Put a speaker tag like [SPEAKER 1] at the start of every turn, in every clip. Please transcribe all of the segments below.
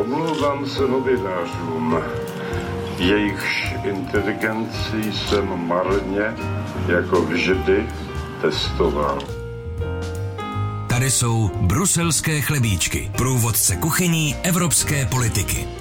[SPEAKER 1] Omlouvám se novinářům. Jejichž inteligenci jsem marně, jako vždy, testoval.
[SPEAKER 2] Tady jsou bruselské chlebíčky, průvodce kuchyní evropské politiky.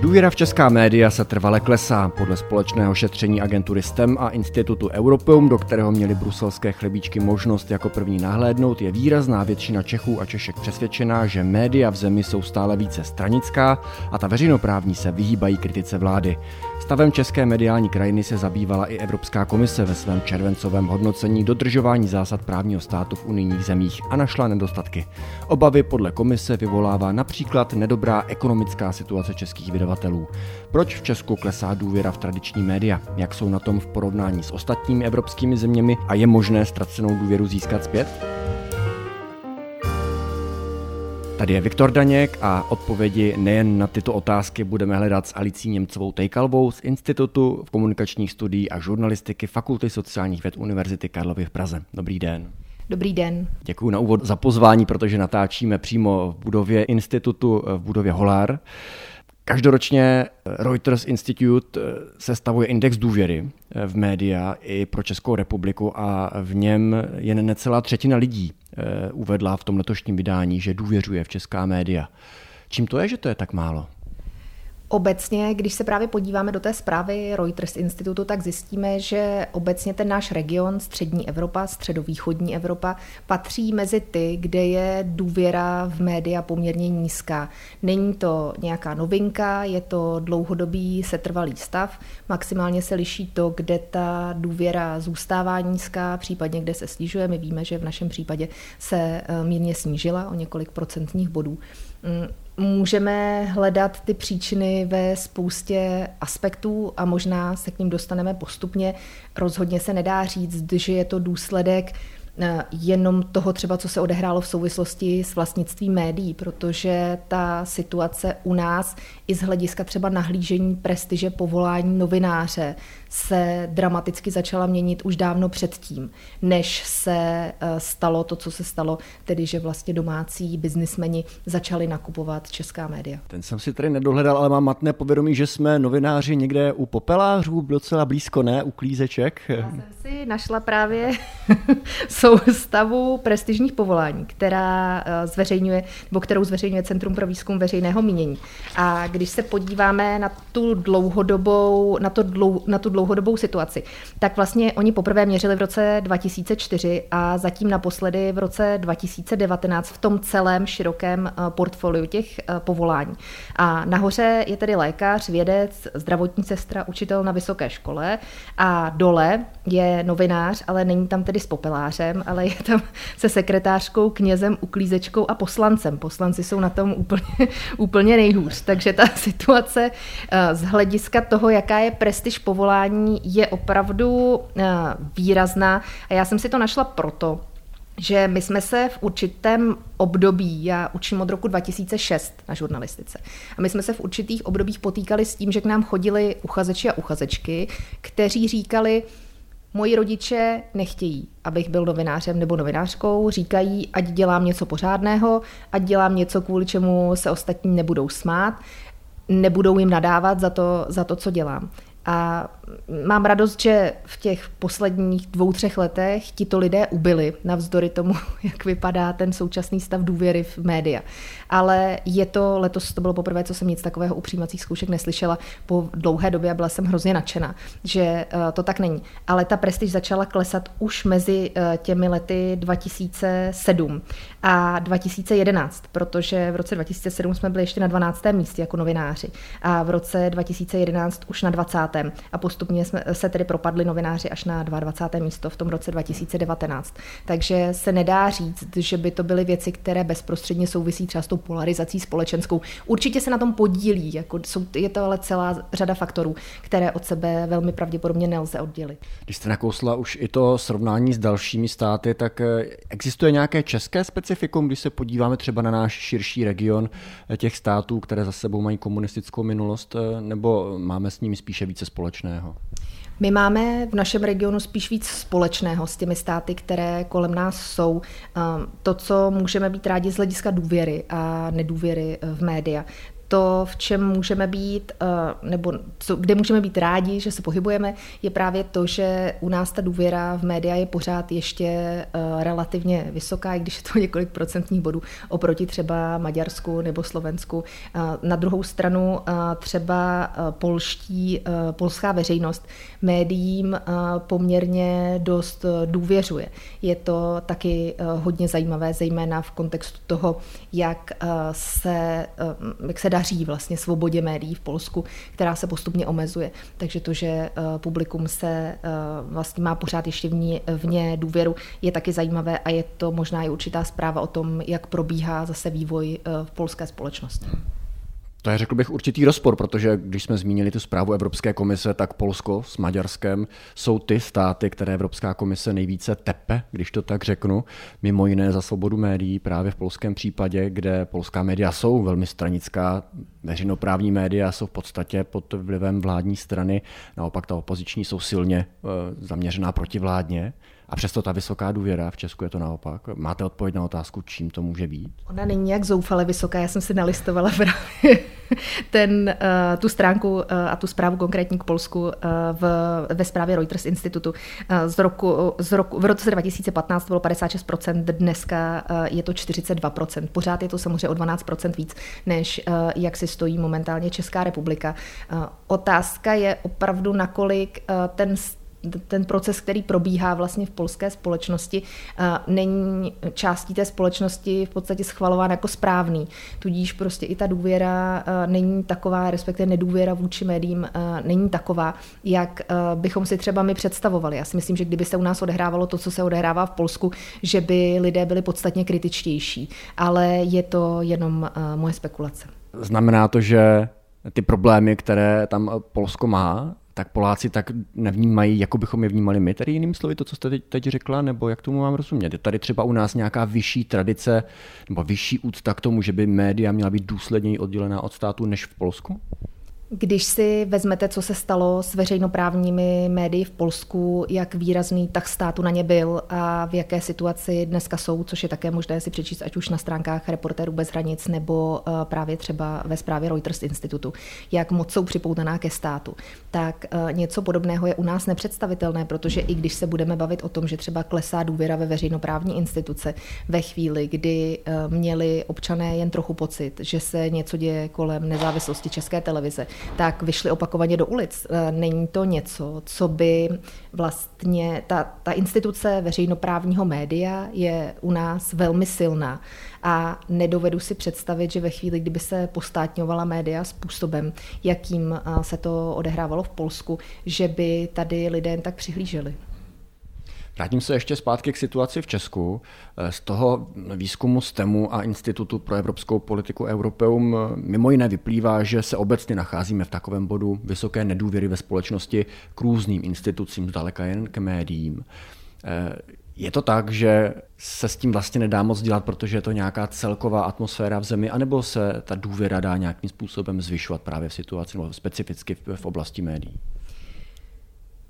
[SPEAKER 3] Důvěra v česká média se trvale klesá. Podle společného šetření agentury STEM a institutu Europeum, do kterého měli bruselské chlebíčky možnost jako první nahlédnout, je výrazná většina Čechů a Češek přesvědčená, že média v zemi jsou stále více stranická a ta veřejnoprávní se vyhýbají kritice vlády. Stavem české mediální krajiny se zabývala i Evropská komise ve svém červencovém hodnocení dodržování zásad právního státu v unijních zemích a našla nedostatky. Obavy podle komise vyvolává například nedobrá ekonomická situace českých vydavatelů. Proč v Česku klesá důvěra v tradiční média? Jak jsou na tom v porovnání s ostatními evropskými zeměmi a je možné ztracenou důvěru získat zpět? Tady je Viktor Daněk a odpovědi nejen na tyto otázky budeme hledat s Alicí Němcovou Tejkalvou z Institutu v komunikačních studií a žurnalistiky Fakulty sociálních věd Univerzity Karlovy v Praze. Dobrý den.
[SPEAKER 4] Dobrý den.
[SPEAKER 3] Děkuji na úvod za pozvání, protože natáčíme přímo v budově institutu v budově Holár. Každoročně Reuters Institute sestavuje index důvěry v média i pro Českou republiku a v něm jen necelá třetina lidí Eh, uvedla v tom letošním vydání, že důvěřuje v česká média. Čím to je, že to je tak málo?
[SPEAKER 4] Obecně, když se právě podíváme do té zprávy Reuters institutu, tak zjistíme, že obecně ten náš region, střední Evropa, středovýchodní Evropa, patří mezi ty, kde je důvěra v média poměrně nízká. Není to nějaká novinka, je to dlouhodobý setrvalý stav. Maximálně se liší to, kde ta důvěra zůstává nízká, případně kde se snižuje. My víme, že v našem případě se eh, mírně snížila o několik procentních bodů. Můžeme hledat ty příčiny ve spoustě aspektů a možná se k ním dostaneme postupně. Rozhodně se nedá říct, že je to důsledek jenom toho třeba, co se odehrálo v souvislosti s vlastnictvím médií, protože ta situace u nás i z hlediska třeba nahlížení prestiže povolání novináře se dramaticky začala měnit už dávno předtím, než se eh, stalo to, co se stalo, tedy že vlastně domácí biznismeni začali nakupovat česká média.
[SPEAKER 3] Ten jsem si tady nedohledal, ale mám matné povědomí, že jsme novináři někde u popelářů, docela blízko, ne? U klízeček.
[SPEAKER 4] Já jsem si našla právě soustavu prestižních povolání, která eh, zveřejňuje, nebo kterou zveřejňuje Centrum pro výzkum veřejného mínění. A když se podíváme na tu dlouhodobou, na, to dlou, na tu dlouhodobou situaci, tak vlastně oni poprvé měřili v roce 2004 a zatím naposledy v roce 2019 v tom celém širokém eh, portfoliu těch eh, povolání. A nahoře je tedy lékař, vědec, zdravotní sestra, učitel na vysoké škole a dole je novinář, ale není tam tedy s popelářem, ale je tam se sekretářkou, knězem, uklízečkou a poslancem. Poslanci jsou na tom úplně, úplně nejhůř. Takže ta situace eh, z hlediska toho, jaká je prestiž povolání, je opravdu eh, výrazná. A já jsem si to našla proto, že my jsme se v určitém období, já učím od roku 2006 na žurnalistice, a my jsme se v určitých obdobích potýkali s tím, že k nám chodili uchazeči a uchazečky, kteří říkali, Moji rodiče nechtějí, abych byl novinářem nebo novinářkou, říkají, ať dělám něco pořádného, ať dělám něco, kvůli čemu se ostatní nebudou smát, nebudou jim nadávat za to, za to co dělám. A mám radost, že v těch posledních dvou, třech letech tito lidé ubyli, navzdory tomu, jak vypadá ten současný stav důvěry v média. Ale je to, letos to bylo poprvé, co jsem nic takového u přijímacích zkoušek neslyšela po dlouhé době a byla jsem hrozně nadšená, že eh, to tak není. Ale ta prestiž začala klesat už mezi eh, těmi lety 2007 a 2011, protože v roce 2007 jsme byli ještě na 12. místě jako novináři a v roce 2011 už na 20. a postupně jsme se tedy propadli novináři až na 22. místo v tom roce 2019. Takže se nedá říct, že by to byly věci, které bezprostředně souvisí třeba s tou polarizací společenskou. Určitě se na tom podílí, jako jsou, je to ale celá řada faktorů, které od sebe velmi pravděpodobně nelze oddělit.
[SPEAKER 3] Když jste nakousla už i to srovnání s dalšími státy, tak eh, existuje nějaké české specifikum, když se podíváme třeba na náš širší region eh, těch států, které za sebou mají komunistickou minulost, eh, nebo máme s nimi spíše více společného?
[SPEAKER 4] My máme v našem regionu spíš víc společného s těmi státy, které kolem nás jsou. To, co můžeme být rádi z hlediska důvěry a nedůvěry v média, to, v čem můžeme být, eh, nebo kde můžeme být rádi, že se pohybujeme, je právě to, že u nás ta důvěra v média je pořád ještě eh, relativně vysoká, i když je to několik procentních bodů oproti třeba Maďarsku nebo Slovensku. Eh, na druhou stranu třeba polští, polská veřejnost médiím poměrně dost důvěřuje. Je to taky hodně zajímavé, zejména v kontextu toho, jak se, jak se daří vlastně svobodě médií v Polsku, která se postupně omezuje. Takže to, že eh, publikum se eh, vlastně má pořád ještě v ně důvěru, je taky zajímavé a je to možná i určitá zpráva o tom, jak probíhá zase vývoj eh, v polské společnosti.
[SPEAKER 3] To je, řekl bych, určitý rozpor, protože když jsme zmínili tu zprávu Evropské komise, tak Polsko s Maďarskem jsou ty státy, které Evropská komise nejvíce tepe, když to tak řeknu, mimo jiné za svobodu médií právě v polském případě, kde polská média jsou velmi stranická, veřejnoprávní média jsou v podstatě pod vlivem vládní strany, naopak ta opoziční jsou silně eh, zaměřená protivládně. A přesto ta vysoká důvěra, v Česku je to naopak. Máte odpověď na otázku, čím to může být?
[SPEAKER 4] Ona není jak zoufale vysoká, já jsem si nalistovala právě ten, uh, tu stránku uh, a tu zprávu konkrétní k Polsku uh, v, ve zprávě Reuters institutu. Z roku, z roku, v roce 2015 bylo 56%, dneska je to 42%. Pořád je to samozřejmě o 12% víc, než jak si stojí momentálně Česká republika. Otázka je opravdu, nakolik ten ten proces, který probíhá vlastně v polské společnosti, není částí té společnosti v podstatě schvalován jako správný. Tudíž prostě i ta důvěra není taková, respektive nedůvěra vůči médiím není taková, jak bychom si třeba my představovali. Já si myslím, že kdyby se u nás odehrávalo to, co se odehrává v Polsku, že by lidé byli podstatně kritičtější. Ale je to jenom moje spekulace.
[SPEAKER 3] Znamená to, že ty problémy, které tam Polsko má, tak Poláci tak nevnímají, jako bychom je vnímali my, tedy jinými slovy to, co jste teď, teď řekla, nebo jak tomu mám rozumět? Je tady třeba u nás nějaká vyšší tradice nebo vyšší úcta k tomu, že by média měla být důsledněji oddělená od státu než v Polsku?
[SPEAKER 4] Když si vezmete, co se stalo s veřejnoprávními médii v Polsku, jak výrazný tak státu na ně byl a v jaké situaci dneska jsou, což je také možné si přečíst ať už na stránkách Reportérů bez hranic nebo eh, právě třeba ve zprávě Reuters institutu, jak moc jsou připoutaná ke státu, tak eh, něco podobného je u nás nepředstavitelné, protože i když se budeme bavit o tom, že třeba klesá důvěra ve veřejnoprávní instituce ve chvíli, kdy eh, měli občané jen trochu pocit, že se něco děje kolem nezávislosti české televize, tak vyšli opakovaně do ulic. E, není to něco, co by vlastně ta, ta instituce veřejnoprávního média je u nás velmi silná a nedovedu si představit, že ve chvíli, kdyby se postátňovala média způsobem, jakým e, se to odehrávalo v Polsku, že by tady lidé jen tak přihlíželi.
[SPEAKER 3] Vrátím se ještě zpátky k situaci v Česku. Z toho výzkumu STEMu a Institutu pro evropskou politiku Europeum mimo jiné vyplývá, že se obecně nacházíme v takovém bodu vysoké nedůvěry ve společnosti k různým institucím, zdaleka jen k médiím. Je to tak, že se s tím vlastně nedá moc dělat, protože je to nějaká celková atmosféra v zemi, anebo se ta důvěra dá nějakým způsobem zvyšovat právě v situaci, nebo specificky v oblasti médií?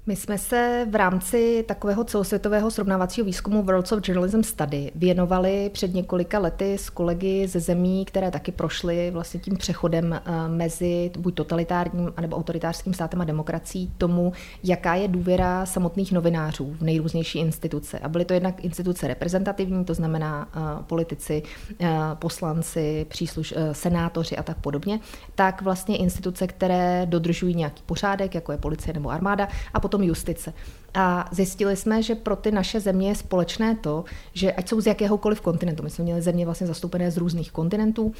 [SPEAKER 4] My jsme se v rámci takového celosvětového srovnávacího výzkumu Worlds of Journalism Study věnovali před několika lety s kolegy ze zemí, které taky prošly vlastně tím přechodem eh, mezi buď totalitárním anebo autoritářským státem a demokracií tomu, jaká je důvěra samotných novinářů v nejrůznější instituce. A byly to jednak instituce reprezentativní, to znamená uh, politici, uh, poslanci, přísluš, senátoři a tak podobně, tak vlastně instituce, které dodržují nějaký pořádek, jako je policie nebo armáda, a potom potom justice. A zjistili jsme, že pro ty naše země je společné to, že ať jsou z jakéhokoliv kontinentu, my jsme měli země vlastně zastoupené z různých kontinentů,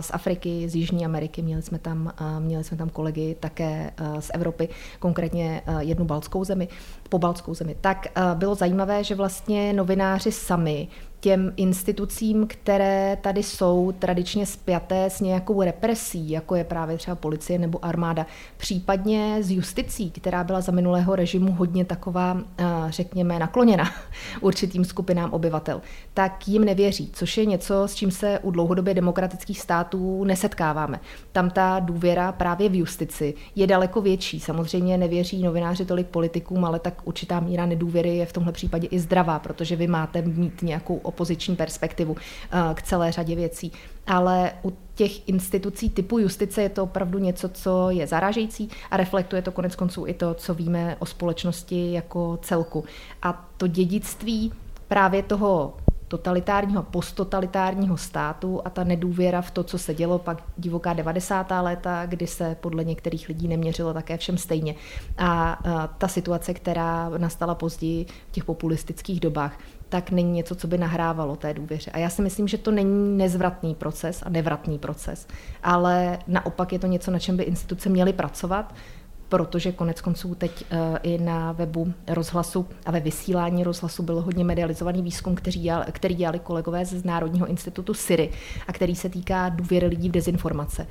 [SPEAKER 4] z Afriky, z Jižní Ameriky, měli jsme tam, měli jsme tam kolegy také z Evropy, konkrétně jednu baltskou zemi, pobaltskou zemi, tak bylo zajímavé, že vlastně novináři sami těm institucím, které tady jsou tradičně spjaté s nějakou represí, jako je právě třeba policie nebo armáda, případně s justicí, která byla za minulého režimu hodně taková, eh, řekněme, nakloněna určitým skupinám obyvatel, tak jim nevěří, což je něco, s čím se u dlouhodobě demokratických států nesetkáváme. Tam ta důvěra právě v justici je daleko větší. Samozřejmě nevěří novináři tolik politikům, ale tak určitá míra nedůvěry je v tomhle případě i zdravá, protože vy máte mít nějakou opoziční perspektivu eh, k celé řadě věcí. Ale u těch institucí typu justice je to opravdu něco, co je zarážející a reflektuje to konec konců i to, co víme o společnosti jako celku. A to dědictví právě toho totalitárního, posttotalitárního státu a ta nedůvěra v to, co se dělo, pak divoká 90. léta, kdy se podle některých lidí neměřilo také všem stejně. A ta situace, která nastala později v těch populistických dobách, tak není něco, co by nahrávalo té důvěře. A já si myslím, že to není nezvratný proces a nevratný proces, ale naopak je to něco, na čem by instituce měly pracovat, protože konec konců teď eh, i na webu rozhlasu a ve vysílání rozhlasu byl hodně medializovaný výzkum, který, dělali, kolegové z Národního institutu SIRI a který se týká důvěry lidí v dezinformace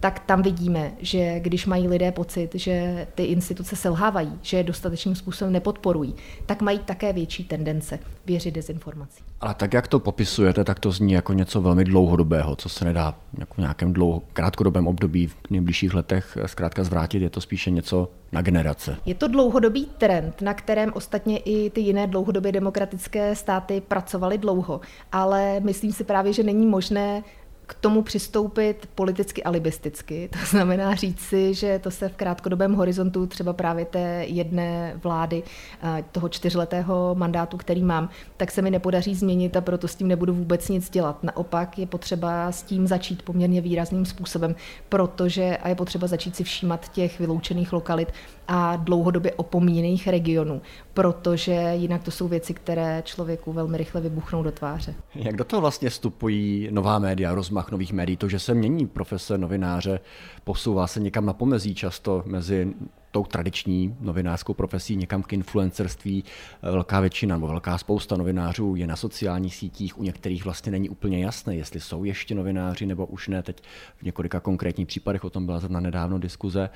[SPEAKER 4] tak tam vidíme, že když mají lidé pocit, že ty instituce selhávají, že je dostatečným způsobem nepodporují, tak mají také větší tendence věřit dezinformacím.
[SPEAKER 3] Ale tak, jak to popisujete, tak to zní jako něco velmi dlouhodobého, co se nedá jako v nějakém dlouho, krátkodobém období v nejbližších letech zkrátka zvrátit. Je to spíše něco na generace.
[SPEAKER 4] Je to dlouhodobý trend, na kterém ostatně i ty jiné dlouhodobě demokratické státy pracovaly dlouho, ale myslím si právě, že není možné k tomu přistoupit politicky alibisticky. To znamená říct si, že to se v krátkodobém horizontu třeba právě té jedné vlády, eh, toho čtyřletého mandátu, který mám, tak se mi nepodaří změnit a proto s tím nebudu vůbec nic dělat. Naopak je potřeba s tím začít poměrně výrazným způsobem, protože a je potřeba začít si všímat těch vyloučených lokalit a dlouhodobě opomíjených regionů, protože jinak to jsou věci, které člověku velmi rychle vybuchnou do tváře.
[SPEAKER 3] Jak do toho vlastně vstupují nová média, rozmach nových médií, to, že se mění profese novináře, posouvá se někam na pomezí často mezi tou tradiční novinářskou profesí někam k influencerství. Velká většina nebo velká spousta novinářů je na sociálních sítích, u některých vlastně není úplně jasné, jestli jsou ještě novináři nebo už ne. Teď v několika konkrétních případech o tom byla zrovna nedávno diskuze.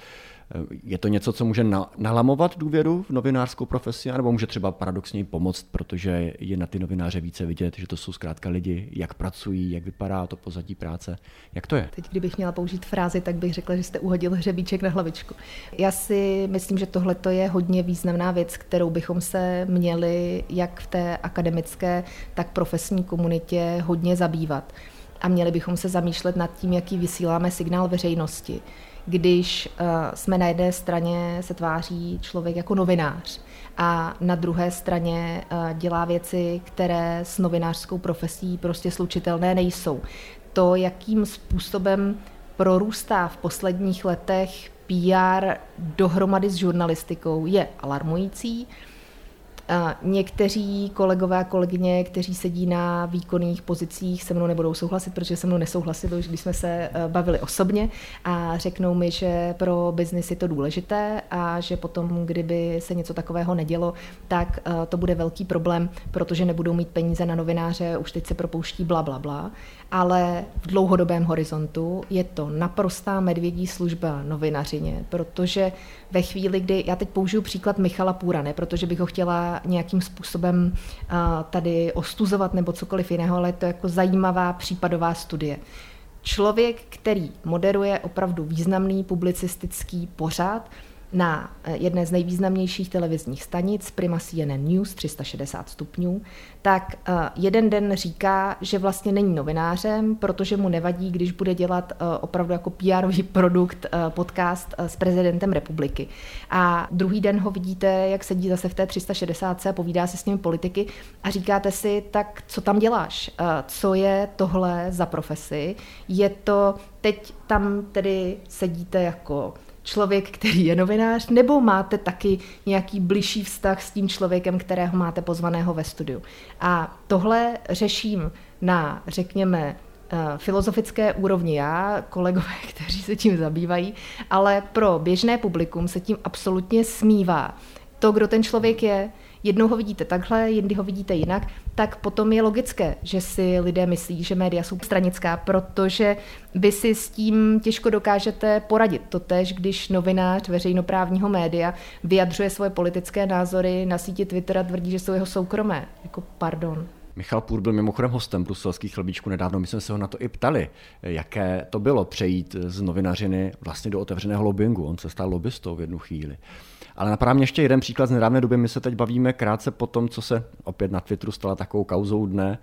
[SPEAKER 3] Je to něco, co může nalamovat důvěru v novinářskou profesi, nebo může třeba paradoxně pomoct, protože je na ty novináře více vidět, že to jsou zkrátka lidi, jak pracují, jak vypadá to pozadí práce. Jak to je?
[SPEAKER 4] Teď, kdybych měla použít frázi, tak bych řekla, že jste uhodil hřebíček na hlavičku. Já si myslím, že tohle je hodně významná věc, kterou bychom se měli jak v té akademické, tak profesní komunitě hodně zabývat. A měli bychom se zamýšlet nad tím, jaký vysíláme signál veřejnosti když uh, jsme na jedné straně se tváří člověk jako novinář a na druhé straně uh, dělá věci, které s novinářskou profesí prostě slučitelné nejsou. To, jakým způsobem prorůstá v posledních letech PR dohromady s žurnalistikou, je alarmující. Někteří kolegové a kolegyně, kteří sedí na výkonných pozicích, se mnou nebudou souhlasit, protože se mnou nesouhlasili, když jsme se eh, bavili osobně a řeknou mi, že pro biznis je to důležité a že potom, kdyby se něco takového nedělo, tak eh, to bude velký problém, protože nebudou mít peníze na novináře, už teď se propouští bla, bla, bla. Ale v dlouhodobém horizontu je to naprostá medvědí služba novinařině, protože ve chvíli, kdy, já teď použiju příklad Michala Půra, ne protože bych ho chtěla nějakým způsobem tady ostuzovat nebo cokoliv jiného, ale je to jako zajímavá případová studie. Člověk, který moderuje opravdu významný publicistický pořád, na eh, jedné z nejvýznamnějších televizních stanic, Prima CNN News 360 stupňů, tak eh, jeden den říká, že vlastně není novinářem, protože mu nevadí, když bude dělat eh, opravdu jako pr produkt podcast s prezidentem republiky. A druhý den ho vidíte, jak sedí zase v té 360 a povídá se s těmi politiky a říkáte si, tak co tam děláš? Co je tohle za profesi? Je to, teď tam tedy sedíte jako člověk, který je novinář, nebo máte taky nějaký bližší vztah s tím člověkem, kterého máte pozvaného ve studiu. A tohle řeším na, řekněme, eh, filozofické úrovni já, kolegové, kteří se tím zabývají, ale pro běžné publikum se tím absolutně smívá to, kdo ten člověk je, jednou ho vidíte takhle, jindy ho vidíte jinak, tak potom je logické, že si lidé myslí, že média jsou stranická, protože vy si s tím těžko dokážete poradit. Totež, když novinář veřejnoprávního média vyjadřuje svoje politické názory na síti Twitter a tvrdí, že jsou jeho soukromé. Jako pardon.
[SPEAKER 3] Michal Půr byl mimochodem hostem bruselských chlebíčků nedávno, my jsme se ho na to i ptali, jaké to bylo přejít z novinařiny vlastně do otevřeného lobbingu. On se stal lobbystou v jednu chvíli. Ale napadá mě ještě jeden příklad z nedávné doby. My se teď bavíme krátce po tom, co se opět na Twitteru stala takovou kauzou dne,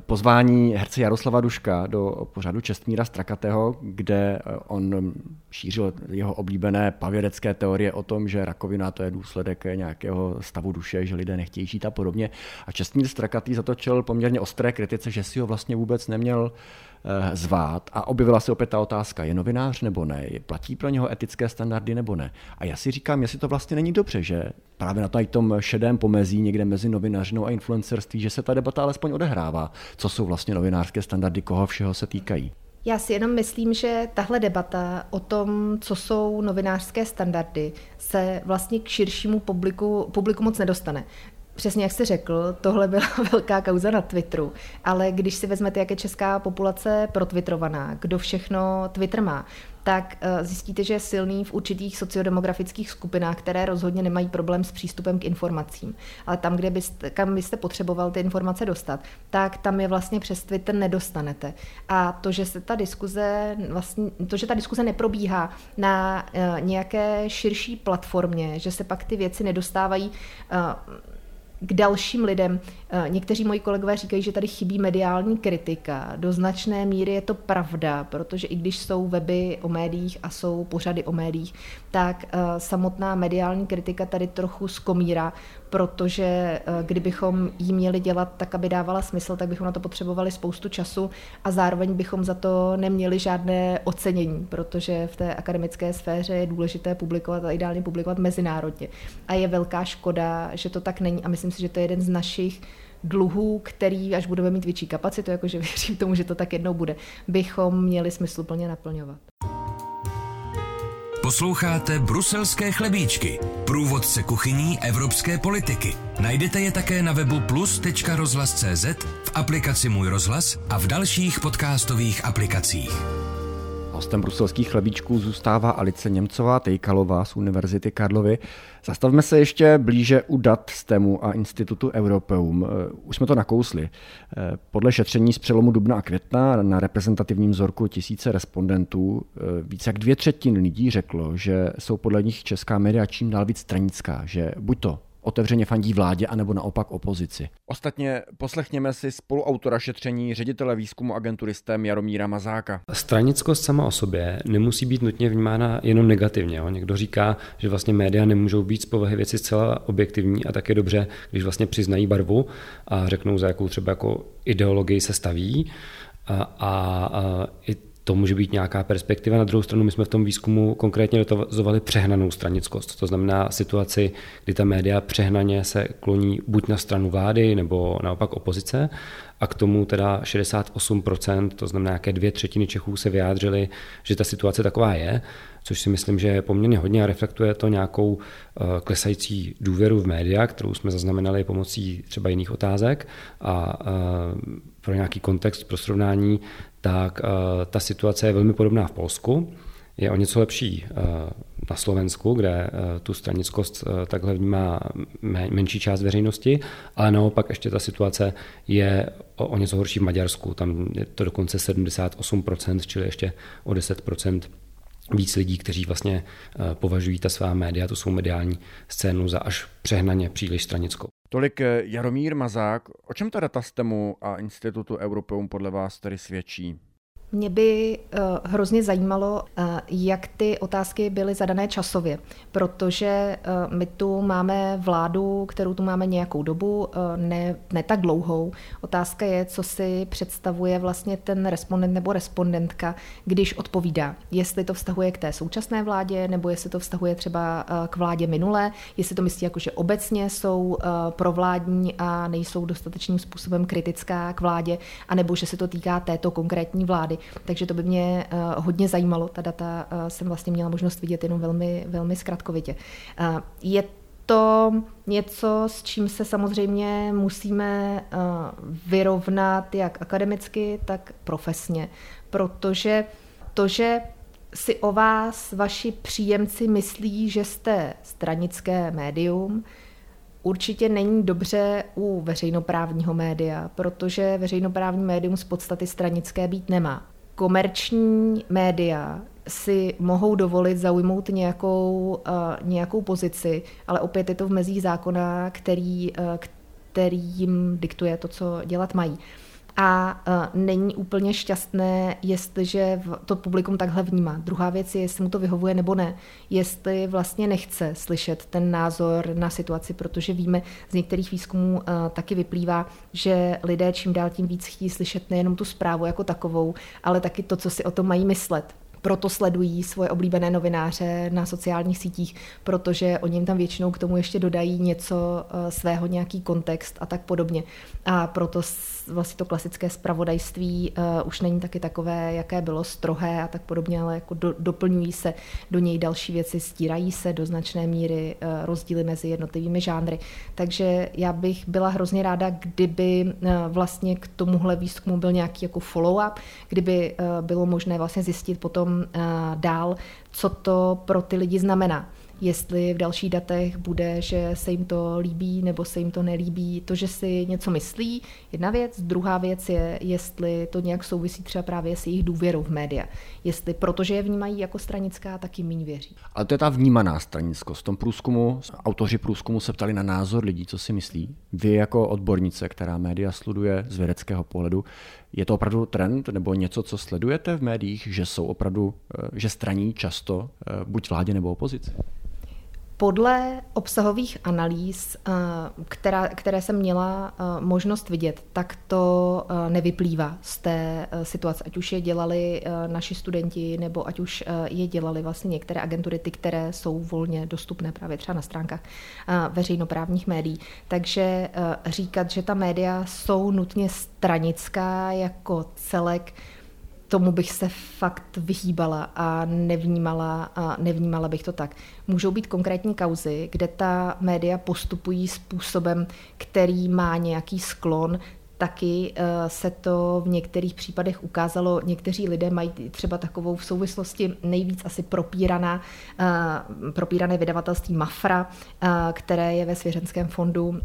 [SPEAKER 3] pozvání herce Jaroslava Duška do pořadu Čestmíra Strakatého, kde on šířil jeho oblíbené pavěrecké teorie o tom, že rakovina to je důsledek nějakého stavu duše, že lidé nechtějí žít a podobně. A Čestmír Strakatý zatočil poměrně ostré kritice, že si ho vlastně vůbec neměl Eh, zvát a objevila se opět ta otázka, je novinář nebo ne, platí pro něho etické standardy nebo ne. A já si říkám, jestli to vlastně není dobře, že právě na tom šedém pomezí někde mezi novinařinou a influencerství, že se ta debata alespoň odehrává, co jsou vlastně novinářské standardy, koho všeho se týkají.
[SPEAKER 4] Já si jenom myslím, že tahle debata o tom, co jsou novinářské standardy, se vlastně k širšímu publiku, publiku moc nedostane. Přesně jak jste řekl, tohle byla velká kauza na Twitteru, ale když si vezmete, jak je česká populace protwitrovaná, kdo všechno Twitter má, tak eh, zjistíte, že je silný v určitých sociodemografických skupinách, které rozhodně nemají problém s přístupem k informacím. Ale tam, kde byste, kam byste potřeboval ty informace dostat, tak tam je vlastně přes Twitter nedostanete. A to, že se ta diskuze, vlastně, to, že ta diskuze neprobíhá na uh, nějaké širší platformě, že se pak ty věci nedostávají uh, k dalším lidem. Eh, někteří moji kolegové říkají, že tady chybí mediální kritika. Do značné míry je to pravda, protože i když jsou weby o médiích a jsou pořady o médiích, tak eh, samotná mediální kritika tady trochu skomírá, protože eh, kdybychom ji měli dělat tak, aby dávala smysl, tak bychom na to potřebovali spoustu času a zároveň bychom za to neměli žádné ocenění, protože v té akademické sféře je důležité publikovat a ideálně publikovat mezinárodně. A je velká škoda, že to tak není a myslím si, že to je jeden z našich dluhů, který, až budeme mít větší kapacitu, jakože věřím tomu, že to tak jednou bude, bychom měli smysluplně naplňovat.
[SPEAKER 2] Posloucháte Bruselské chlebíčky, průvodce kuchyní evropské politiky. Najdete je také na webu plus.rozhlas.cz, v aplikaci Můj rozhlas a v dalších podcastových aplikacích.
[SPEAKER 3] Hostem bruselských chlebíčků zůstává Alice Němcová Tejkalová z Univerzity Karlovy. Zastavme se ještě blíže u dat STEMu a Institutu Europeum. Eh, už jsme to nakousli. Eh, podle šetření z přelomu dubna a května na reprezentativním vzorku tisíce respondentů eh, více jak dvě třetiny lidí řeklo, že jsou podle nich česká média čím dál víc stranická, že buď to otevřeně fandí vládě, anebo naopak opozici. Ostatně poslechněme si spoluautora šetření ředitele výzkumu agentury STEM Jaromíra Mazáka.
[SPEAKER 5] Stranickost sama o sobě nemusí být nutně vnímána jenom negativně. Jo. Někdo říká, že vlastně média nemůžou být z povahy věci zcela objektivní a tak je dobře, když vlastně přiznají barvu a řeknou, za jakou třeba jako ideologii se staví. A, a, a i to může být nějaká perspektiva. Na druhou stranu my jsme v tom výzkumu konkrétně dotazovali přehnanou stranickost. To znamená situaci, kdy ta média přehnaně se kloní buď na stranu vlády nebo naopak opozice a k tomu teda 68%, to znamená nějaké dvě třetiny Čechů se vyjádřili, že ta situace taková je, což si myslím, že je poměrně hodně a reflektuje to nějakou eh, klesající důvěru v média, kterou jsme zaznamenali pomocí třeba jiných otázek a eh, pro nějaký kontext, pro srovnání, tak eh, ta situace je velmi podobná v Polsku. Je o něco lepší na Slovensku, kde eh, tu stranickost takhle vnímá menší část veřejnosti, ale naopak ještě ta situace je o něco horší v Maďarsku. Tam je to dokonce 78%, čili ještě o 10% víc lidí, kteří vlastně považují ta svá média, tu svou mediální scénu za až přehnaně příliš stranickou.
[SPEAKER 3] Tolik eh, Jaromír Mazák. O čem ta data STEMu a Institutu Europeum podle vás tedy svědčí?
[SPEAKER 4] Mě by uh, hrozně zajímalo, uh, jak ty otázky byly zadané časově, protože uh, my tu máme vládu, kterou tu máme nějakou dobu, ne, ne tak dlouhou. Otázka je, co si představuje vlastně ten respondent nebo respondentka, když odpovídá. Jestli to vztahuje k té současné vládě, nebo jestli to vztahuje třeba k vládě minulé, jestli to myslí jako, že obecně jsou provládní a nejsou dostatečným způsobem kritická k vládě, anebo že se to týká této konkrétní vlády. Takže to by mě eh, hodně zajímalo. Ta data eh, jsem vlastně měla možnost vidět jenom velmi, velmi zkratkovitě. Eh, je to něco, s čím se samozřejmě musíme vyrovnat jak akademicky, tak profesně, protože to, že si o vás vaši příjemci myslí, že jste stranické médium, určitě není dobře u veřejnoprávního média, protože veřejnoprávní médium z podstaty stranické být nemá komerční média si mohou dovolit zaujmout nějakou, uh, nějakou pozici, ale opět je to v mezích zákona, který, uh, který jim diktuje to, co dělat mají. A není úplně šťastné, jestliže to publikum takhle vnímá. Druhá věc je, jestli mu to vyhovuje nebo ne. Jestli vlastně nechce slyšet ten názor na situaci, protože víme z některých výzkumů taky vyplývá, že lidé čím dál tím víc chtějí slyšet nejenom tu zprávu jako takovou, ale taky to, co si o tom mají myslet proto sledují svoje oblíbené novináře na sociálních sítích, protože oni jim tam většinou k tomu ještě dodají něco eh, svého, nějaký kontext a tak podobně. A proto vlastně to klasické spravodajství uh, už není taky takové, jaké bylo strohé a tak podobně, ale jako do, doplňují se do něj další věci, stírají se do značné míry uh, rozdíly mezi jednotlivými žánry. Takže já bych byla hrozně ráda, kdyby vlastně k tomuhle výzkumu byl nějaký jako follow-up, kdyby bylo možné vlastně zjistit potom uh, dál, co to pro ty lidi znamená jestli v dalších datech bude, že se jim to líbí nebo se jim to nelíbí. To, že si něco myslí, jedna věc. Druhá věc je, jestli to nějak souvisí třeba právě s jejich důvěrou v média. Jestli protože je vnímají jako stranická, tak jim méně věří.
[SPEAKER 3] Ale to je ta vnímaná stranickost. V tom průzkumu, autoři průzkumu se ptali na názor lidí, co si myslí. Vy jako odbornice, která média sleduje z vědeckého pohledu, je to opravdu trend nebo něco, co sledujete v médiích, že jsou opravdu, eh, že straní často eh, buď vládě nebo opozici?
[SPEAKER 4] Podle obsahových analýz, eh, která, které jsem měla eh, možnost vidět, tak to eh, nevyplývá z té situace. Ať už je dělali naši studenti, nebo ať už je dělali vlastně některé agentury, ty, které jsou volně dostupné právě třeba na stránkách veřejnoprávních médií. Takže říkat, že ta média jsou nutně stranická jako celek, tomu bych se fakt vyhýbala a nevnímala, a nevnímala bych to tak. Můžou být konkrétní kauzy, kde ta média postupují způsobem, který má nějaký sklon. Taky eh, se to v některých případech ukázalo, někteří lidé mají třeba takovou v souvislosti nejvíc asi propíraná, eh, propírané vydavatelství Mafra, eh, které je ve svěřenském fondu,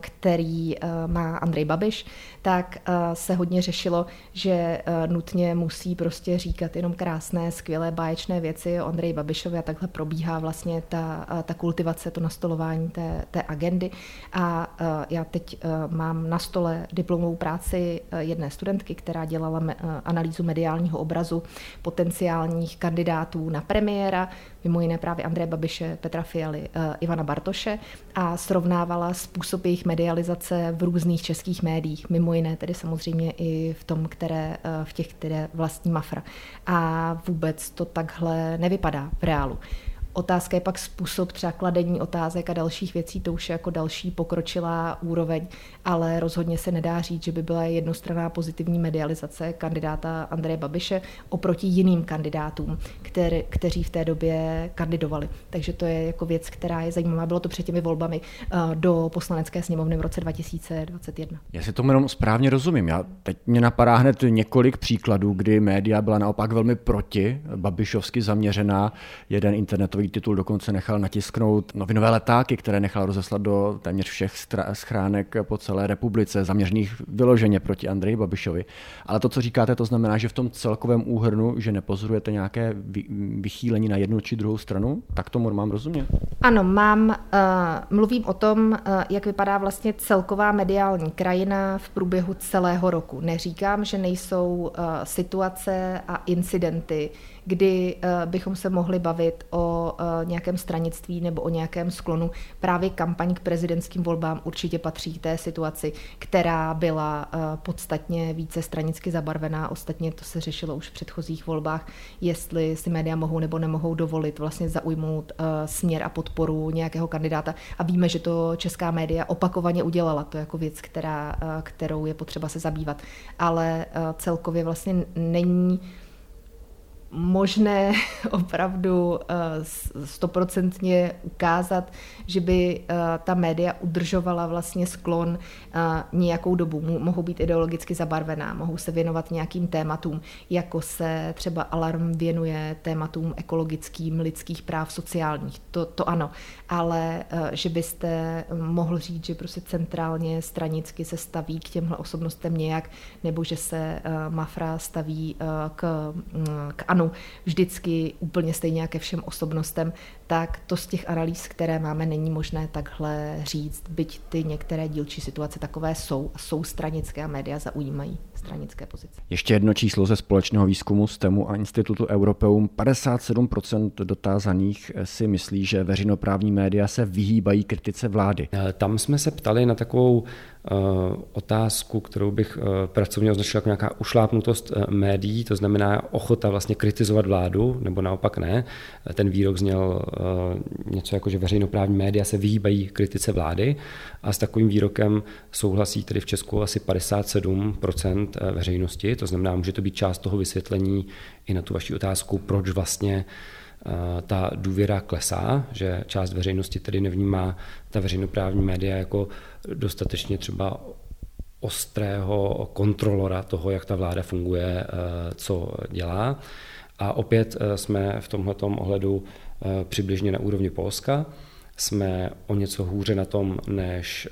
[SPEAKER 4] který má Andrej Babiš, tak se hodně řešilo, že nutně musí prostě říkat jenom krásné, skvělé, báječné věci o Andreji Babišovi a takhle probíhá vlastně ta, ta kultivace, to nastolování té, té agendy. A já teď mám na stole diplom diplomovou práci eh, jedné studentky, která dělala me- eh, analýzu mediálního obrazu potenciálních kandidátů na premiéra, mimo jiné právě Andreje Babiše, Petra Fialy, Ivana Bartoše a srovnávala způsob jejich medializace v různých českých médiích, mimo jiné tedy samozřejmě i v tom, které, uh, v těch, které vlastní Mafra. A vůbec to takhle nevypadá v reálu. Otázka je pak způsob třeba kladení otázek a dalších věcí, to už je jako další pokročilá úroveň, ale rozhodně se nedá říct, že by byla jednostranná pozitivní medializace kandidáta Andreje Babiše oproti jiným kandidátům, který, kteří v té době kandidovali. Takže to je jako věc, která je zajímavá. Bylo to před těmi volbami eh, do poslanecké sněmovny v roce 2021.
[SPEAKER 3] Já si tomu jenom správně rozumím. Já teď mě napadá hned několik příkladů, kdy média byla naopak velmi proti, babišovsky zaměřená. Jeden internetový nový titul dokonce nechal natisknout novinové letáky, které nechal rozeslat do téměř všech schránek po celé republice, zaměřených vyloženě proti Andreji Babišovi. Ale to, co říkáte, to znamená, že v tom celkovém úhrnu, že nepozorujete nějaké vychýlení na jednu či druhou stranu? Tak tomu mám rozumět?
[SPEAKER 4] Ano, mám, uh, mluvím o tom, uh, jak vypadá vlastně celková mediální krajina v průběhu celého roku. Neříkám, že nejsou uh, situace a incidenty, kdy bychom se mohli bavit o nějakém stranictví nebo o nějakém sklonu. Právě kampaň k prezidentským volbám určitě patří k té situaci, která byla uh, podstatně více stranicky zabarvená. Ostatně to se řešilo už v předchozích volbách, jestli si média mohou nebo nemohou dovolit vlastně zaujmout uh, směr a podporu nějakého kandidáta. A víme, že to česká média opakovaně udělala. To jako věc, která, kterou je potřeba se zabývat. Ale celkově vlastně není možné opravdu eh, stoprocentně ukázat, že by eh, ta média udržovala vlastně sklon eh, nějakou dobu. Mohou být ideologicky zabarvená, mohou se věnovat nějakým tématům, jako se třeba Alarm věnuje tématům ekologickým, lidských práv, sociálních. To, to ano, ale že byste mohl říct, že prostě centrálně stranicky se staví k těmhle osobnostem nějak, nebo že se Mafra staví k, mm, k ANO vždycky úplně stejně ke všem osobnostem, tak to z těch analýz, které máme, není možné takhle říct, byť ty některé dílčí situace takové jsou a jsou stranické a média zaujímají stranické pozici.
[SPEAKER 3] Ještě jedno číslo ze společného výzkumu STEMu a Institutu Europeum. 57% dotázaných si myslí, že veřejnoprávní média se vyhýbají kritice vlády.
[SPEAKER 5] Tam jsme se ptali na takovou otázku, kterou bych eh, pracovně označil jako nějaká ušlápnutost eh, médií, to znamená ochota vlastně kritizovat vládu, nebo naopak ne. Ten výrok zněl něco jako, že veřejnoprávní média se vyhýbají kritice vlády a s takovým výrokem souhlasí tedy v Česku asi 57% veřejnosti, to znamená, může to být část toho vysvětlení i na tu vaši otázku, proč vlastně ta důvěra klesá, že část veřejnosti tedy nevnímá ta veřejnoprávní média jako dostatečně třeba ostrého kontrolora toho, jak ta vláda funguje, eh, co dělá. A opět eh, jsme v tomto ohledu eh, přibližně na úrovni Polska jsme o něco hůře na tom, než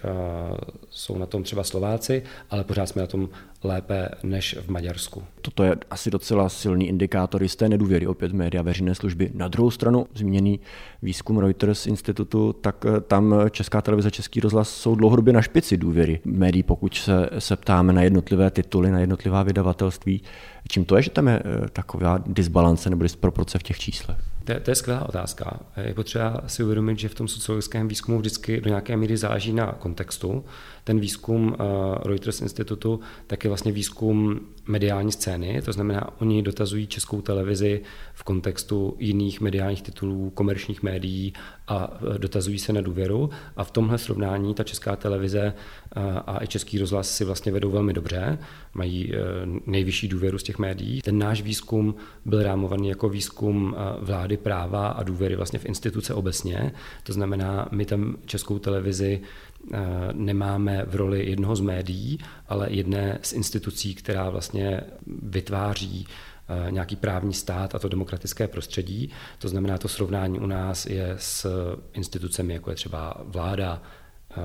[SPEAKER 5] jsou na tom třeba Slováci, ale pořád jsme na tom lépe než v Maďarsku.
[SPEAKER 3] Toto je asi docela silný indikátor jisté nedůvěry opět média veřejné služby. Na druhou stranu zmíněný výzkum Reuters institutu, tak eh, tam Česká televize, Český rozhlas jsou dlouhodobě na špici důvěry médií, pokud se, se ptáme na jednotlivé tituly, na jednotlivá vydavatelství. Čím to je, že tam je eh, taková disbalance nebo disproporce v těch číslech?
[SPEAKER 5] To, to je skvělá otázka. Je potřeba si uvědomit, že v tom sociologickém výzkumu vždycky do nějaké míry záleží na kontextu. Ten výzkum uh, Reuters institutu tak je vlastně výzkum mediální scény, to znamená, oni dotazují českou televizi v kontextu jiných mediálních titulů, komerčních médií a eh, dotazují se na důvěru. A v tomhle srovnání ta česká televize uh, a i český rozhlas si vlastně vedou velmi dobře, mají nejvyšší důvěru z těch médií. Ten náš výzkum byl rámovaný jako výzkum vlády práva a důvěry vlastně v instituce obecně. To znamená, my tam českou televizi Eh, nemáme v roli jednoho z médií, ale jedné z institucí, která vlastně vytváří eh, nějaký právní stát a to demokratické prostředí. To znamená, to srovnání u nás je s institucemi, jako je třeba vláda, eh,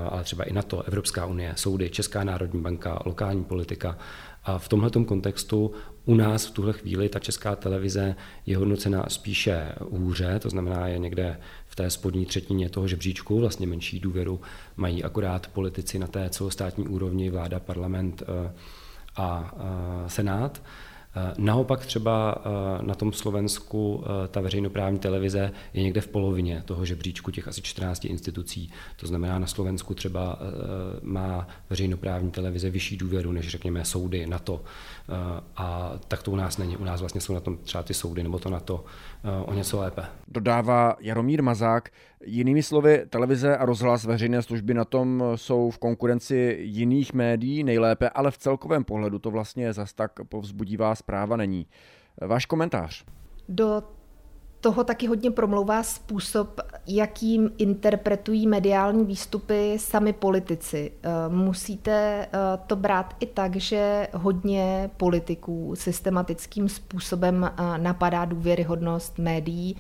[SPEAKER 5] ale třeba i NATO, Evropská unie, soudy, Česká národní banka, lokální politika. A v tomhle kontextu u nás v tuhle chvíli ta česká televize je hodnocena spíše hůře, to znamená je někde v té spodní třetině toho žebříčku, vlastně menší důvěru mají akorát politici na té celostátní úrovni, vláda, parlament eh, a eh, senát. Eh, naopak třeba eh, na tom Slovensku eh, ta veřejnoprávní televize je někde v polovině toho žebříčku těch asi 14 institucí. To znamená, na Slovensku třeba má veřejnoprávní televize vyšší důvěru než řekněme soudy na to. A tak to u nás není. U nás vlastně jsou na tom třeba ty soudy nebo to na to o něco lépe.
[SPEAKER 3] Dodává Jaromír Mazák. Jinými slovy, televize a rozhlas veřejné služby na tom jsou v konkurenci jiných médií nejlépe, ale v celkovém pohledu to vlastně zas tak povzbudivá zpráva není. Váš komentář?
[SPEAKER 4] Do toho taky hodně promlouvá způsob, jakým interpretují mediální výstupy sami politici. Eh, musíte eh, to brát i tak, že hodně politiků systematickým způsobem eh, napadá důvěryhodnost médií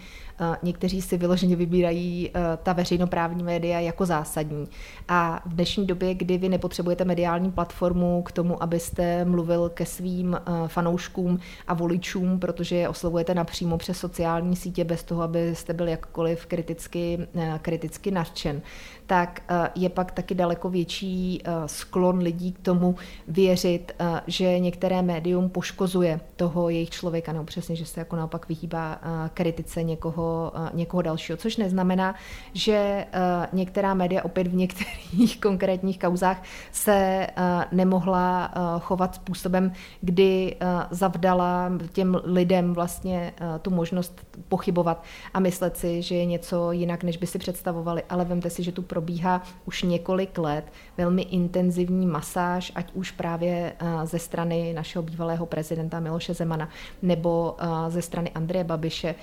[SPEAKER 4] Někteří si vyloženě vybírají ta veřejnoprávní média jako zásadní. A v dnešní době, kdy vy nepotřebujete mediální platformu k tomu, abyste mluvil ke svým fanouškům a voličům, protože je oslovujete napřímo přes sociální sítě bez toho, abyste byl jakkoliv kriticky, eh, kriticky nadšen, tak je pak taky daleko větší sklon lidí k tomu věřit, že některé médium poškozuje toho jejich člověka, nebo přesně, že se jako naopak vyhýbá kritice někoho někoho dalšího, což neznamená, že eh, některá média opět v některých konkrétních kauzách se eh, nemohla eh, chovat způsobem, kdy zavdala těm lidem vlastně tu možnost pochybovat a myslet si, že je něco jinak, než by si představovali, ale vemte si, že tu probíhá už několik let velmi intenzivní masáž, ať už právě ze strany našeho bývalého prezidenta Miloše Zemana nebo ze strany Andreje Babiše,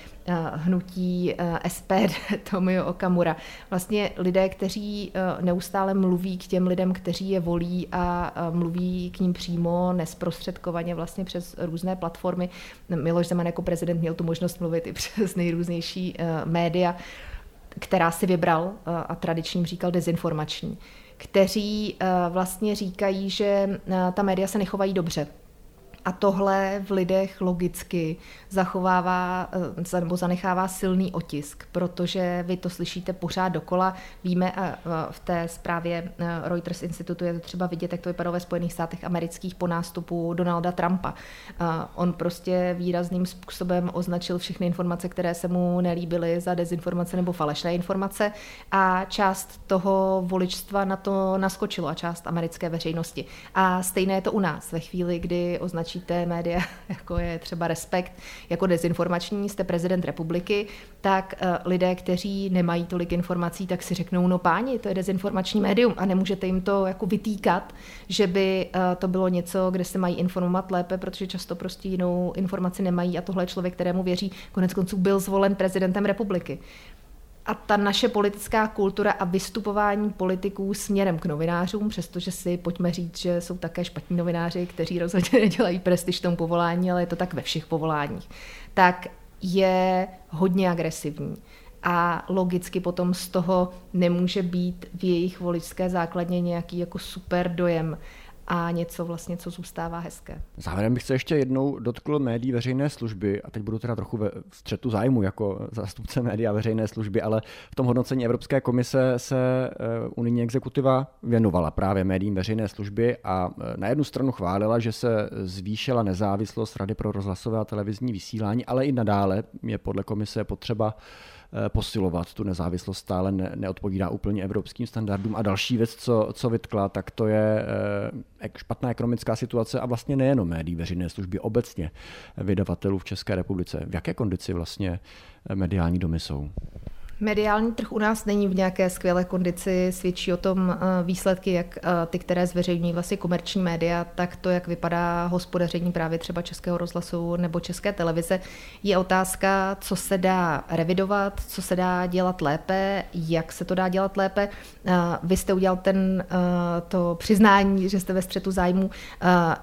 [SPEAKER 4] hnutí hnutí eh, SPD Tomio Okamura. Vlastně lidé, kteří eh, neustále mluví k těm lidem, kteří je volí a mluví k ním přímo, nesprostředkovaně vlastně přes různé platformy. Miloš Zeman jako prezident měl tu možnost mluvit i přes nejrůznější eh, média, která si vybral a tradičním říkal dezinformační, kteří vlastně říkají, že ta média se nechovají dobře, A tohle v lidech logicky zachovává eh, nebo zanechává silný otisk, protože vy to slyšíte pořád dokola. Víme v té zprávě Reuters institutu je to třeba vidět, jak to vypadalo ve Spojených státech amerických po nástupu Donalda Trumpa. On prostě výrazným způsobem označil všechny informace, které se mu nelíbily za dezinformace nebo falešné informace a část toho voličstva na to naskočilo a část americké veřejnosti. A stejné je to u nás. Ve chvíli, kdy označíte média, jako je třeba Respekt, jako dezinformační, jste prezident republiky, tak uh, lidé, kteří nemají tolik informací, tak si řeknou, no páni, to je dezinformační médium a nemůžete jim to jako vytýkat, že by uh, to bylo něco, kde se mají informovat lépe, protože často prostě jinou informaci nemají a tohle je člověk, kterému věří. Konec konců byl zvolen prezidentem republiky a ta naše politická kultura a vystupování politiků směrem k novinářům, přestože si pojďme říct, že jsou také špatní novináři, kteří rozhodně nedělají prestiž tomu povolání, ale je to tak ve všech povoláních, tak je hodně agresivní. A logicky potom z toho nemůže být v jejich voličské základně nějaký jako super dojem a něco vlastně, co zůstává hezké.
[SPEAKER 3] Závěrem bych se ještě jednou dotkl médií veřejné služby a teď budu teda trochu ve střetu zájmu jako zástupce média veřejné služby, ale v tom hodnocení Evropské komise se eh, unijní exekutiva věnovala právě médiím veřejné služby a eh, na jednu stranu chválila, že se zvýšila nezávislost Rady pro rozhlasové a televizní vysílání, ale i nadále je podle komise potřeba posilovat tu nezávislost stále ne, neodpovídá úplně evropským standardům. A další věc, co, co vytkla, tak to je eh, špatná ekonomická situace a vlastně nejenom médií veřejné služby, obecně vydavatelů v České republice. V jaké kondici vlastně mediální domy jsou?
[SPEAKER 4] Mediální trh u nás není v nějaké skvělé kondici, svědčí o tom eh, výsledky, jak eh, ty, které zveřejňují vlastně komerční média, tak to, jak vypadá hospodaření právě třeba Českého rozhlasu nebo České televize. Je otázka, co se dá revidovat, co se dá dělat lépe, jak se to dá dělat lépe. Eh, vy jste udělal ten, to přiznání, že jste ve střetu zájmu.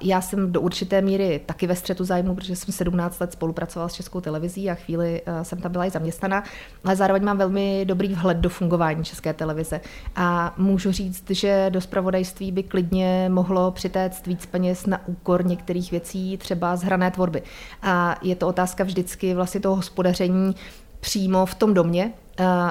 [SPEAKER 4] Já jsem do určité míry taky ve střetu zájmu, protože jsem 17 let spolupracovala s Českou televizí a chvíli jsem tam byla i zaměstnaná, ale zároveň mám velmi dobrý vhled do fungování České televize. A můžu říct, že do spravodajství by klidně mohlo přitéct víc peněz na úkor některých věcí, třeba zhrané tvorby. A je to otázka vždycky vlastně toho hospodaření přímo v tom domě,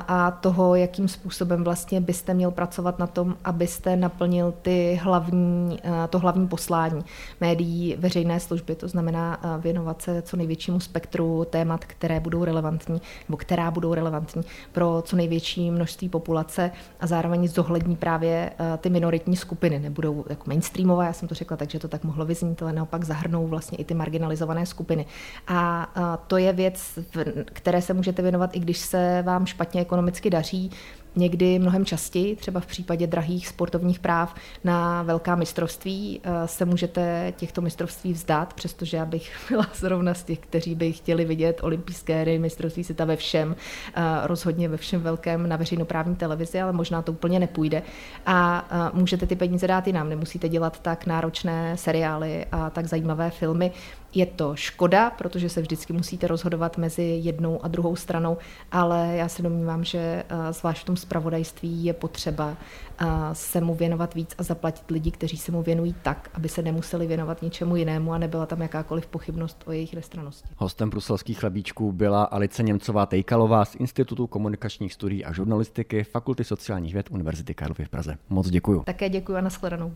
[SPEAKER 4] a toho, jakým způsobem vlastně byste měl pracovat na tom, abyste naplnil ty hlavní, to hlavní poslání médií veřejné služby, to znamená věnovat se co největšímu spektru témat, které budou relevantní, nebo která budou relevantní pro co největší množství populace a zároveň zohlední právě ty minoritní skupiny. Nebudou jako mainstreamové, já jsem to řekla, takže to tak mohlo vyznít, ale naopak zahrnou vlastně i ty marginalizované skupiny. A to je věc, které se můžete věnovat, i když se vám špatně ekonomicky daří, někdy mnohem častěji, třeba v případě drahých sportovních práv na velká mistrovství, eh, se můžete těchto mistrovství vzdát, přestože já bych byla zrovna z těch, kteří by chtěli vidět olympijské hry, mistrovství světa ve všem, eh, rozhodně ve všem velkém na veřejnoprávní televizi, ale možná to úplně nepůjde. A eh, můžete ty peníze dát i nám, nemusíte dělat tak náročné seriály a tak zajímavé filmy. Je to škoda, protože se vždycky musíte rozhodovat mezi jednou a druhou stranou, ale já se domnívám, že zvlášť v tom spravodajství je potřeba se mu věnovat víc a zaplatit lidi, kteří se mu věnují tak, aby se nemuseli věnovat ničemu jinému a nebyla tam jakákoliv pochybnost o jejich nestranosti.
[SPEAKER 3] Hostem bruselských chlebíčků byla Alice Němcová Tejkalová z Institutu komunikačních studií a žurnalistiky Fakulty sociálních věd Univerzity Karlovy v Praze. Moc děkuji.
[SPEAKER 4] Také děkuji a nashledanou.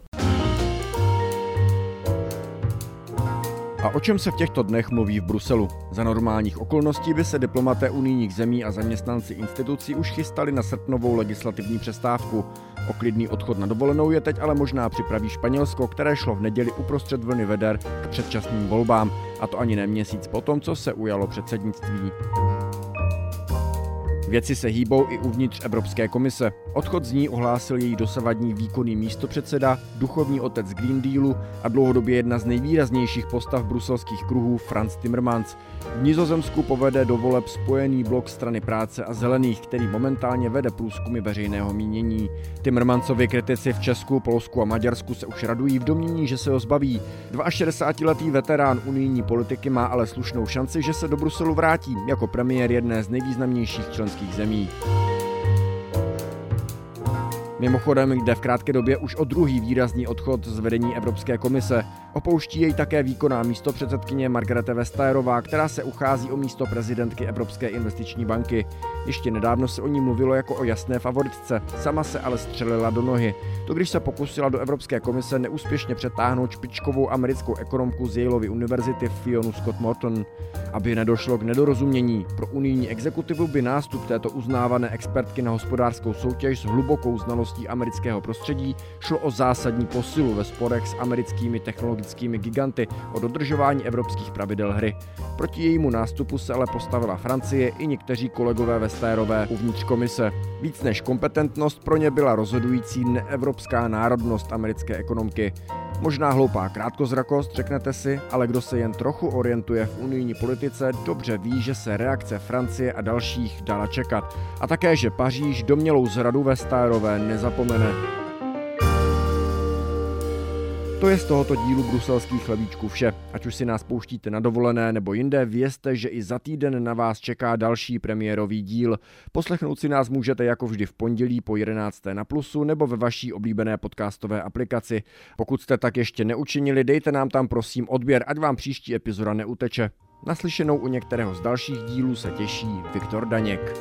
[SPEAKER 3] A o čem se v těchto dnech mluví v Bruselu? Za normálních okolností by se diplomaté unijních zemí a zaměstnanci institucí už chystali na srpnovou legislativní přestávku. O klidný odchod na dovolenou je teď ale možná připraví Španělsko, které šlo v neděli uprostřed vlny veder k předčasným volbám, a to ani ne měsíc potom, co se ujalo předsednictví. Věci se hýbou i uvnitř Evropské komise. Odchod z ní ohlásil její dosavadní výkonný místopředseda, duchovní otec Green Dealu a dlouhodobě jedna z nejvýraznějších postav bruselských kruhů Franz Timmermans. V Nizozemsku povede do voleb spojený blok strany práce a zelených, který momentálně vede průzkumy veřejného mínění. Timmermansovi kritici v Česku, Polsku a Maďarsku se už radují v domění, že se ho zbaví. 62-letý veterán unijní politiky má ale slušnou šanci, že se do Bruselu vrátí jako premiér jedné z nejvýznamnějších členských zemí. Mimochodem jde v krátké době už o druhý výrazný odchod z vedení Evropské komise. Opouští jej také výkonná místo předsedkyně Margarete Vestagerová, která se uchází o místo prezidentky Evropské investiční banky. Ještě nedávno se o ní mluvilo jako o jasné favoritce, sama se ale střelila do nohy. To když se pokusila do Evropské komise neúspěšně přetáhnout špičkovou americkou ekonomku z Yaleovy univerzity Fionu Scott Morton. Aby nedošlo k nedorozumění, pro unijní exekutivu by nástup této uznávané expertky na hospodářskou soutěž s hlubokou znalostí amerického prostředí šlo o zásadní posilu ve sporech s americkými technologickými giganty o dodržování evropských pravidel hry. Proti jejímu nástupu se ale postavila Francie i někteří kolegové Vestérové uvnitř komise. Víc než kompetentnost pro ně byla rozhodující neevropská národnost americké ekonomky. Možná hloupá krátkozrakost, řeknete si, ale kdo se jen trochu orientuje v unijní politice, dobře ví, že se reakce Francie a dalších dala čekat. A také, že Paříž domělou zradu ve Stárové nezapomene. To je z tohoto dílu bruselských chlebíčků vše. Ať už si nás pouštíte na dovolené nebo jinde, vězte, že i za týden na vás čeká další premiérový díl. Poslechnout si nás můžete jako vždy v pondělí po 11. na plusu nebo ve vaší oblíbené podcastové aplikaci. Pokud jste tak ještě neučinili, dejte nám tam prosím odběr, ať vám příští epizoda neuteče. Naslyšenou u některého z dalších dílů se těší Viktor Daněk.